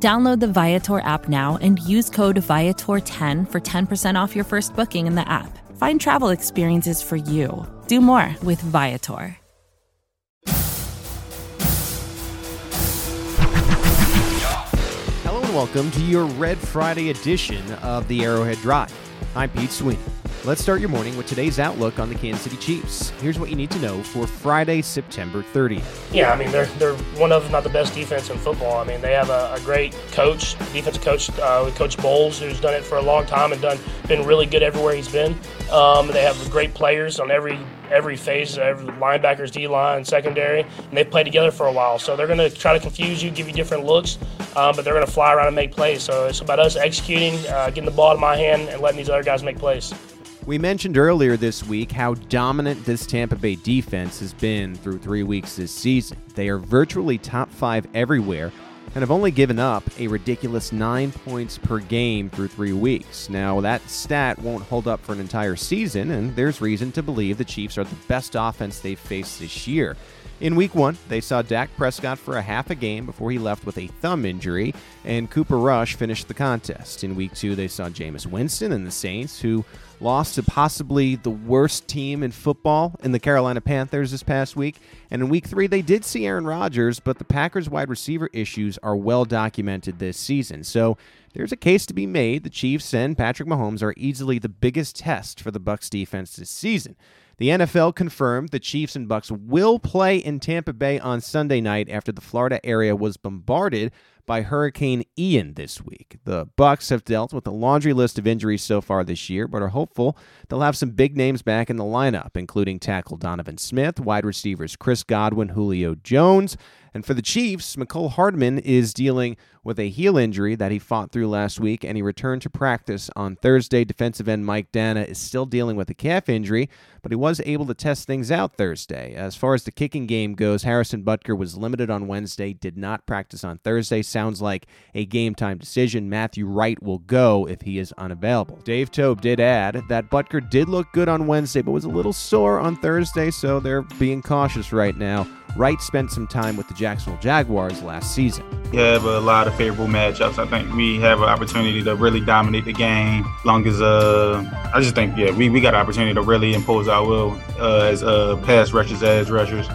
Download the Viator app now and use code Viator10 for 10% off your first booking in the app. Find travel experiences for you. Do more with Viator. Hello and welcome to your Red Friday edition of the Arrowhead Drive. I'm Pete Sweeney. Let's start your morning with today's outlook on the Kansas City Chiefs. Here's what you need to know for Friday, September 30th. Yeah, I mean they're they're one of not the best defense in football. I mean they have a, a great coach, defensive coach, uh, Coach Bowles, who's done it for a long time and done been really good everywhere he's been. Um, they have great players on every every phase, every linebackers, D line, secondary, and they've played together for a while. So they're going to try to confuse you, give you different looks, um, but they're going to fly around and make plays. So it's about us executing, uh, getting the ball to my hand, and letting these other guys make plays. We mentioned earlier this week how dominant this Tampa Bay defense has been through three weeks this season. They are virtually top five everywhere and have only given up a ridiculous nine points per game through three weeks. Now, that stat won't hold up for an entire season, and there's reason to believe the Chiefs are the best offense they've faced this year. In week one, they saw Dak Prescott for a half a game before he left with a thumb injury, and Cooper Rush finished the contest. In week two, they saw Jameis Winston and the Saints, who lost to possibly the worst team in football in the Carolina Panthers this past week. And in week three, they did see Aaron Rodgers, but the Packers wide receiver issues are well documented this season. So there's a case to be made. The Chiefs and Patrick Mahomes are easily the biggest test for the Bucs defense this season. The NFL confirmed the Chiefs and Bucs will play in Tampa Bay on Sunday night after the Florida area was bombarded by Hurricane Ian this week. The Bucs have dealt with a laundry list of injuries so far this year, but are hopeful they'll have some big names back in the lineup, including tackle Donovan Smith, wide receivers Chris Godwin, Julio Jones, and for the Chiefs, Mecole Hardman is dealing with a heel injury that he fought through last week, and he returned to practice on Thursday. Defensive end Mike Danna is still dealing with a calf injury, but he was able to test things out Thursday. As far as the kicking game goes, Harrison Butker was limited on Wednesday, did not practice on Thursday. Sounds like a game time decision. Matthew Wright will go if he is unavailable. Dave Toub did add that Butker did look good on Wednesday, but was a little sore on Thursday, so they're being cautious right now. Wright spent some time with the Jacksonville Jaguars last season. We have a lot of favorable matchups. I think we have an opportunity to really dominate the game. Long as uh, I just think yeah, we, we got an opportunity to really impose our will uh, as uh, pass rushers, as rushers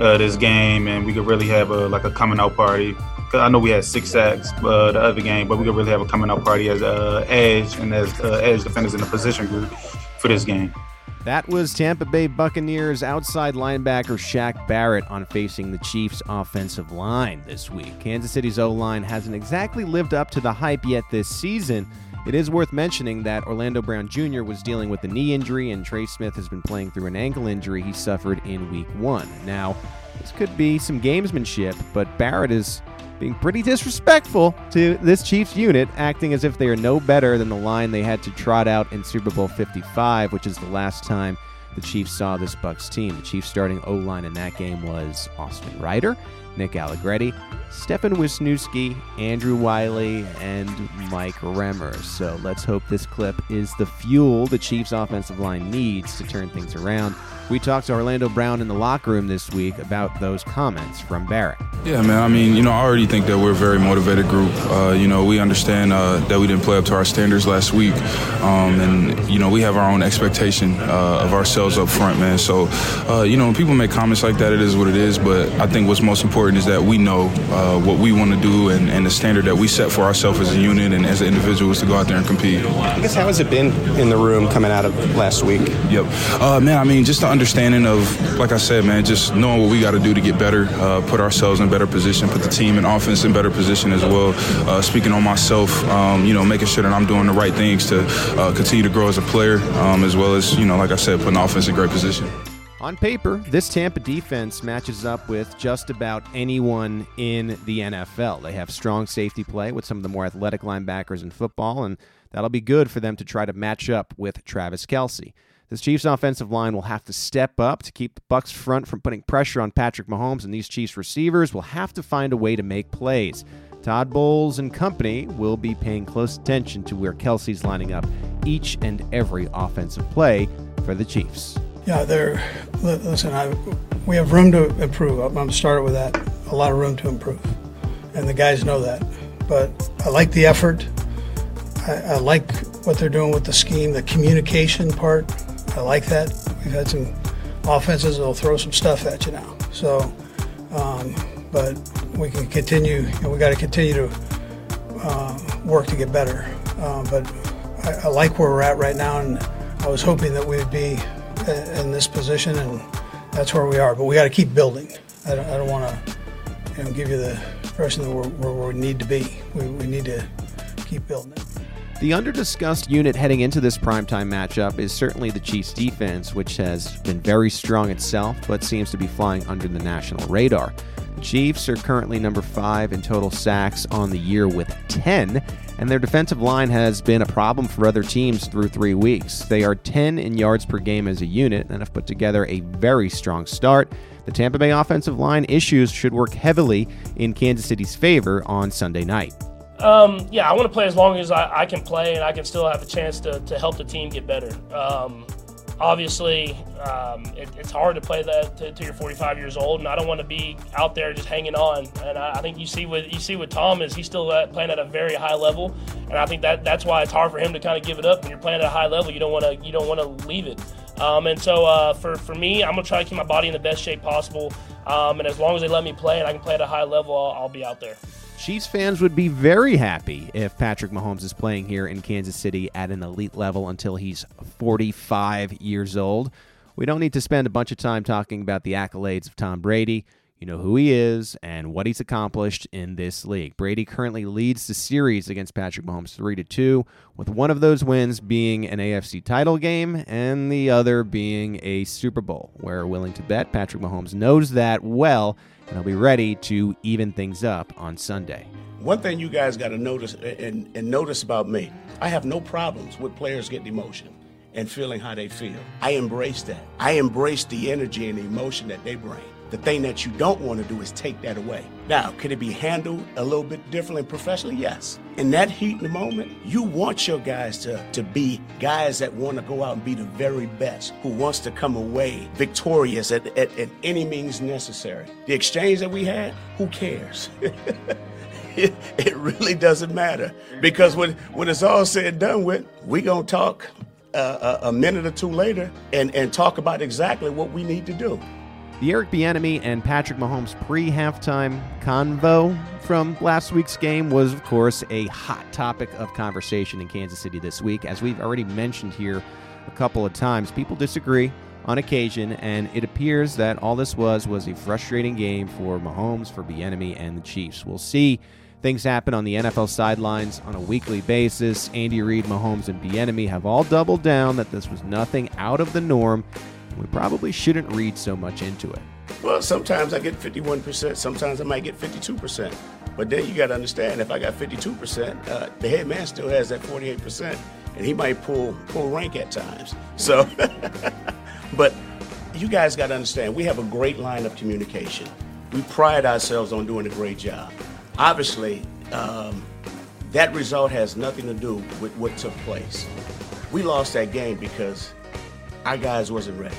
uh, this game, and we could really have a like a coming out party. I know we had six sacks uh, the other game, but we could really have a coming out party as uh, edge and as uh, edge defenders in the position group for this game. That was Tampa Bay Buccaneers outside linebacker Shaq Barrett on facing the Chiefs' offensive line this week. Kansas City's O line hasn't exactly lived up to the hype yet this season. It is worth mentioning that Orlando Brown Jr. was dealing with a knee injury, and Trey Smith has been playing through an ankle injury he suffered in week one. Now, this could be some gamesmanship, but Barrett is being pretty disrespectful to this Chiefs unit, acting as if they are no better than the line they had to trot out in Super Bowl 55, which is the last time the Chiefs saw this Bucs team. The Chiefs starting O line in that game was Austin Reiter, Nick Allegretti, Stefan Wisniewski, Andrew Wylie, and Mike Remmers. So let's hope this clip is the fuel the Chiefs offensive line needs to turn things around. We talked to Orlando Brown in the locker room this week about those comments from Barrett. Yeah, man. I mean, you know, I already think that we're a very motivated group. Uh, you know, we understand uh, that we didn't play up to our standards last week, um, and you know, we have our own expectation uh, of ourselves up front, man. So, uh, you know, when people make comments like that, it is what it is. But I think what's most important is that we know uh, what we want to do and, and, the standard that we set for ourselves as a unit and as individuals to go out there and compete. I guess how has it been in the room coming out of last week? Yep, uh, man. I mean, just the understanding of, like I said, man, just knowing what we got to do to get better, uh, put ourselves in better position, put the team and offense in better position as well. Uh, speaking on myself, um, you know, making sure that I'm doing the right things to uh, continue to grow as a player, um, as well as, you know, like I said, putting offense in great position. On paper, this Tampa defense matches up with just about anyone in the NFL. They have strong safety play with some of the more athletic linebackers in football, and That'll be good for them to try to match up with Travis Kelce. This Chiefs offensive line will have to step up to keep the Bucs front from putting pressure on Patrick Mahomes, and these Chiefs receivers will have to find a way to make plays. Todd Bowles and company will be paying close attention to where Kelce's lining up each and every offensive play for the Chiefs. Yeah, there. Listen, I, we have room to improve. I'm going to start with that. A lot of room to improve, and the guys know that. But I like the effort. I, I like what they're doing with the scheme, the communication part. I like that. We've had some offenses that'll throw some stuff at you now. So, um, but we can continue. You know, we got to continue to uh, work to get better. Uh, but I, I, like where we're at right now, and I was hoping that we'd be in this position, and that's where we are. But we got to keep building. I don't, don't want to you know, give you the impression that we're where we need to be. We, we need to keep building it. The underdiscussed unit heading into this primetime matchup is certainly the Chiefs' defense, which has been very strong itself, but seems to be flying under the national radar. The Chiefs are currently number five in total sacks on the year with 10, and their defensive line has been a problem for other teams through three weeks. They are 10 in yards per game as a unit and have put together a very strong start. The Tampa Bay offensive line issues should work heavily in Kansas City's favor on Sunday night. Um, yeah, I want to play as long as I, I, can play and I can still have a chance to, to help the team get better. Um, obviously, um, it, it's hard to play that to, to, you're 45 years old, and I don't want to be out there just hanging on. And I, I think you see what you see with Tom is he's still at, playing at a very high level, and I think that that's why it's hard for him to kind of give it up. When you're playing at a high level, you don't want to you don't want to leave it. Um, and so uh, for for me, I'm gonna try to keep my body in the best shape possible. Um, and as long as they let me play and I can play at a high level, I'll, I'll be out there. Chiefs fans would be very happy if Patrick Mahomes is playing here in Kansas City at an elite level until he's 45 years old. We don't need to spend a bunch of time talking about the accolades of Tom Brady. You know who he is and what he's accomplished in this league. Brady currently leads the series against Patrick Mahomes 3 to 2, with one of those wins being an AFC title game and the other being a Super Bowl. We're willing to bet Patrick Mahomes knows that well and he'll be ready to even things up on Sunday. One thing you guys got to notice and, and notice about me, I have no problems with players getting emotion and feeling how they feel. I embrace that. I embrace the energy and the emotion that they bring. The thing that you don't want to do is take that away. Now, could it be handled a little bit differently professionally? Yes. In that heat in the moment, you want your guys to, to be guys that want to go out and be the very best, who wants to come away victorious at, at, at any means necessary. The exchange that we had, who cares? it, it really doesn't matter. Because when, when it's all said and done with, we're going to talk uh, a, a minute or two later and, and talk about exactly what we need to do. The Eric Bieniemy and Patrick Mahomes pre-halftime convo from last week's game was, of course, a hot topic of conversation in Kansas City this week. As we've already mentioned here a couple of times, people disagree on occasion, and it appears that all this was was a frustrating game for Mahomes, for Bieniemy, and the Chiefs. We'll see things happen on the NFL sidelines on a weekly basis. Andy Reid, Mahomes, and Bieniemy have all doubled down that this was nothing out of the norm we probably shouldn't read so much into it. Well, sometimes I get 51%, sometimes I might get 52%. But then you got to understand if I got 52%, uh, the head man still has that 48%, and he might pull pull rank at times. So, but you guys got to understand, we have a great line of communication. We pride ourselves on doing a great job. Obviously, um, that result has nothing to do with what took place. We lost that game because our guys wasn't ready.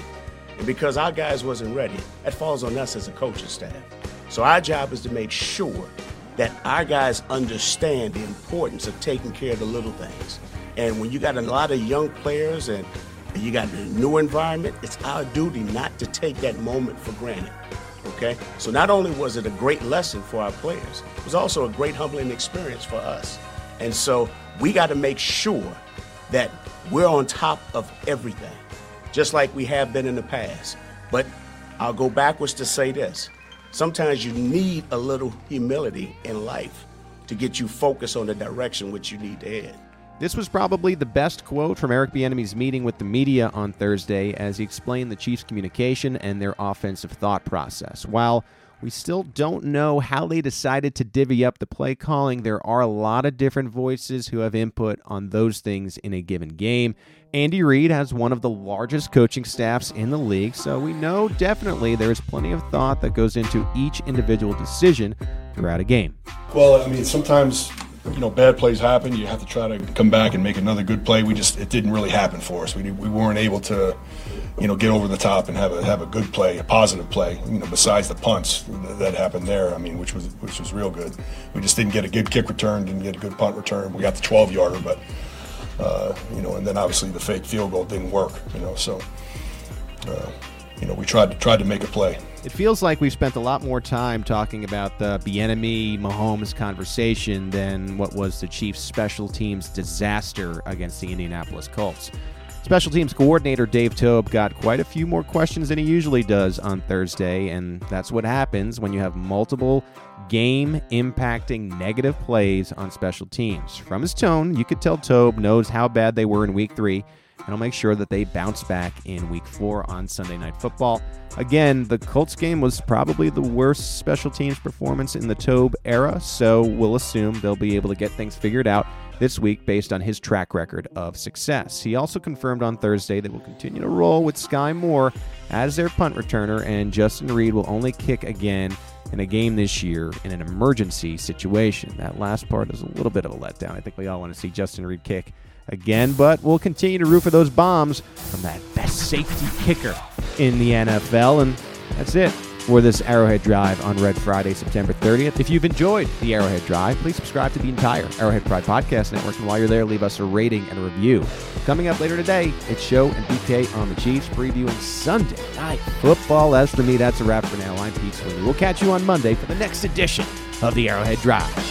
And because our guys wasn't ready, that falls on us as a coaching staff. So our job is to make sure that our guys understand the importance of taking care of the little things. And when you got a lot of young players and you got a new environment, it's our duty not to take that moment for granted. Okay? So not only was it a great lesson for our players, it was also a great humbling experience for us. And so we got to make sure that we're on top of everything just like we have been in the past. But I'll go backwards to say this. Sometimes you need a little humility in life to get you focused on the direction which you need to head. This was probably the best quote from Eric Bieniemy's meeting with the media on Thursday as he explained the Chiefs' communication and their offensive thought process. While We still don't know how they decided to divvy up the play calling. There are a lot of different voices who have input on those things in a given game. Andy Reid has one of the largest coaching staffs in the league, so we know definitely there is plenty of thought that goes into each individual decision throughout a game. Well, I mean, sometimes you know bad plays happen. You have to try to come back and make another good play. We just it didn't really happen for us. We we weren't able to you know, get over the top and have a have a good play, a positive play. You know, besides the punts that happened there, I mean, which was which was real good. We just didn't get a good kick return, didn't get a good punt return. We got the 12 yarder, but uh, you know, and then obviously the fake field goal didn't work. You know, so uh, you know, we tried to tried to make a play. It feels like we've spent a lot more time talking about the Bieniemy Mahomes conversation than what was the Chiefs' special teams disaster against the Indianapolis Colts. Special teams coordinator Dave Toub got quite a few more questions than he usually does on Thursday, and that's what happens when you have multiple game impacting negative plays on special teams. From his tone, you could tell Toub knows how bad they were in week three, and he'll make sure that they bounce back in week four on Sunday Night Football. Again, the Colts game was probably the worst special teams performance in the Toub era, so we'll assume they'll be able to get things figured out this week based on his track record of success. He also confirmed on Thursday that will continue to roll with Skyy Moore as their punt returner, and Justin Reid will only kick again in a game this year in an emergency situation. That last part is a little bit of a letdown. I think we all want to see Justin Reid kick again, but we'll continue to root for those bombs from that best safety kicker in the NFL, and that's it for this Arrowhead Drive on Red Friday, September 30th. If you've enjoyed the Arrowhead Drive, please subscribe to the entire Arrowhead Pride Podcast Network. And while you're there, leave us a rating and a review. Coming up later today, it's Show and BK on the Chiefs previewing Sunday Night Football. As for me, that's a wrap for now. I'm Pete Sweeney. We'll catch you on Monday for the next edition of the Arrowhead Drive.